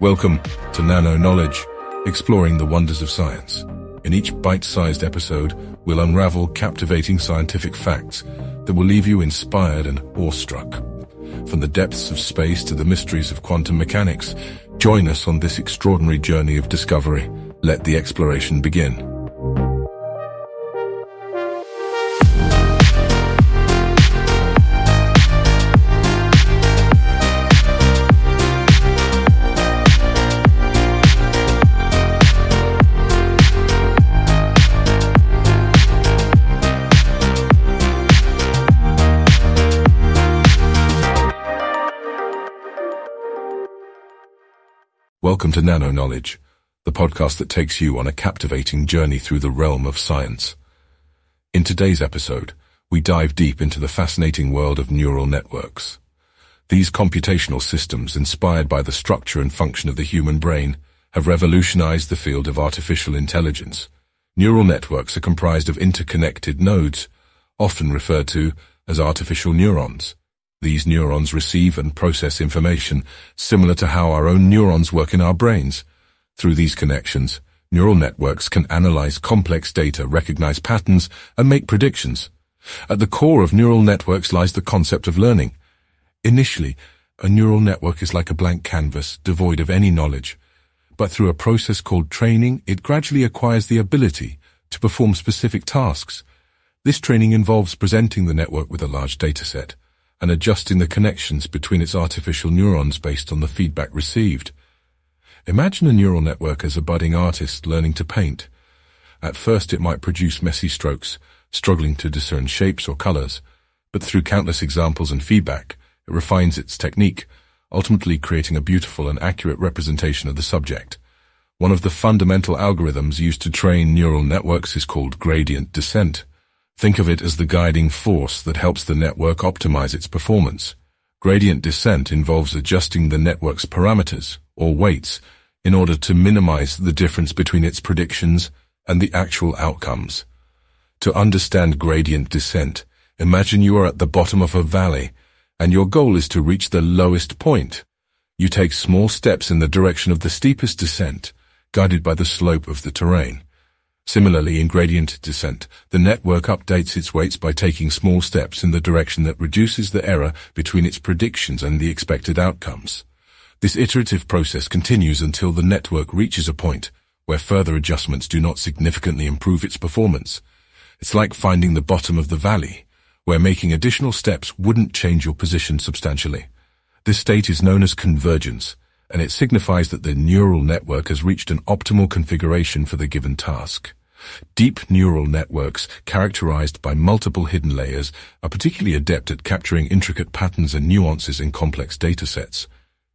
Welcome to Nano Knowledge, exploring the wonders of science. In each bite-sized episode, we'll unravel captivating scientific facts that will leave you inspired and awestruck. From the depths of space to the mysteries of quantum mechanics, join us on this extraordinary journey of discovery. Let the exploration begin. Welcome to Nano Knowledge, the podcast that takes you on a captivating journey through the realm of science. In today's episode, we dive deep into the fascinating world of neural networks. These computational systems, inspired by the structure and function of the human brain, have revolutionized the field of artificial intelligence. Neural networks are comprised of interconnected nodes, often referred to as artificial neurons. These neurons receive and process information similar to how our own neurons work in our brains. Through these connections, neural networks can analyze complex data, recognize patterns, and make predictions. At the core of neural networks lies the concept of learning. Initially, a neural network is like a blank canvas, devoid of any knowledge. But through a process called training, it gradually acquires the ability to perform specific tasks. This training involves presenting the network with a large dataset and adjusting the connections between its artificial neurons based on the feedback received. Imagine a neural network as a budding artist learning to paint. At first it might produce messy strokes, struggling to discern shapes or colors, but through countless examples and feedback, it refines its technique, ultimately creating a beautiful and accurate representation of the subject. One of the fundamental algorithms used to train neural networks is called gradient descent. Think of it as the guiding force that helps the network optimize its performance. Gradient descent involves adjusting the network's parameters, or weights, in order to minimize the difference between its predictions and the actual outcomes. To understand gradient descent, imagine you are at the bottom of a valley, and your goal is to reach the lowest point. You take small steps in the direction of the steepest descent, guided by the slope of the terrain. Similarly, in gradient descent, the network updates its weights by taking small steps in the direction that reduces the error between its predictions and the expected outcomes. This iterative process continues until the network reaches a point where further adjustments do not significantly improve its performance. It's like finding the bottom of the valley, where making additional steps wouldn't change your position substantially. This state is known as convergence, and it signifies that the neural network has reached an optimal configuration for the given task. Deep neural networks, characterized by multiple hidden layers, are particularly adept at capturing intricate patterns and nuances in complex datasets.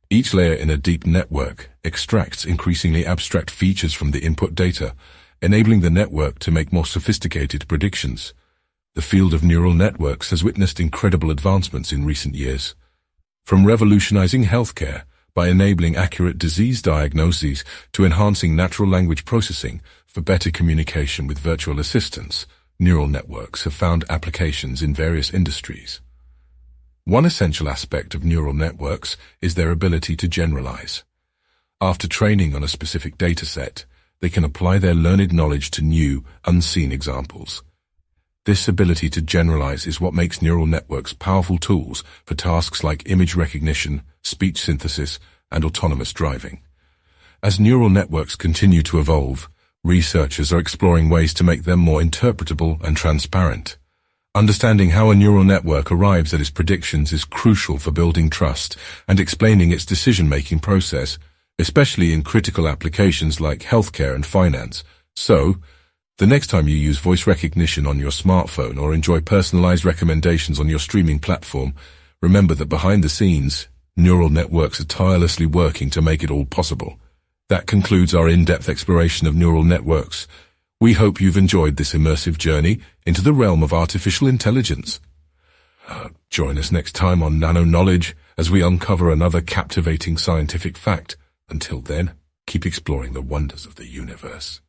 Each layer in a deep network extracts increasingly abstract features from the input data, enabling the network to make more sophisticated predictions. The field of neural networks has witnessed incredible advancements in recent years. From revolutionizing healthcare by enabling accurate disease diagnoses to enhancing natural language processing for better communication with virtual assistants, neural networks have found applications in various industries. One essential aspect of neural networks is their ability to generalize. After training on a specific dataset, they can apply their learned knowledge to new, unseen examples. This ability to generalize is what makes neural networks powerful tools for tasks like image recognition, speech synthesis, and autonomous driving. As neural networks continue to evolve, researchers are exploring ways to make them more interpretable and transparent. Understanding how a neural network arrives at its predictions is crucial for building trust and explaining its decision-making process, especially in critical applications like healthcare and finance. So, the next time you use voice recognition on your smartphone or enjoy personalized recommendations on your streaming platform, remember that behind the scenes, neural networks are tirelessly working to make it all possible. That concludes our in-depth exploration of neural networks. We hope you've enjoyed this immersive journey into the realm of artificial intelligence. Uh, join us next time on Nano Knowledge as we uncover another captivating scientific fact. Until then, keep exploring the wonders of the universe.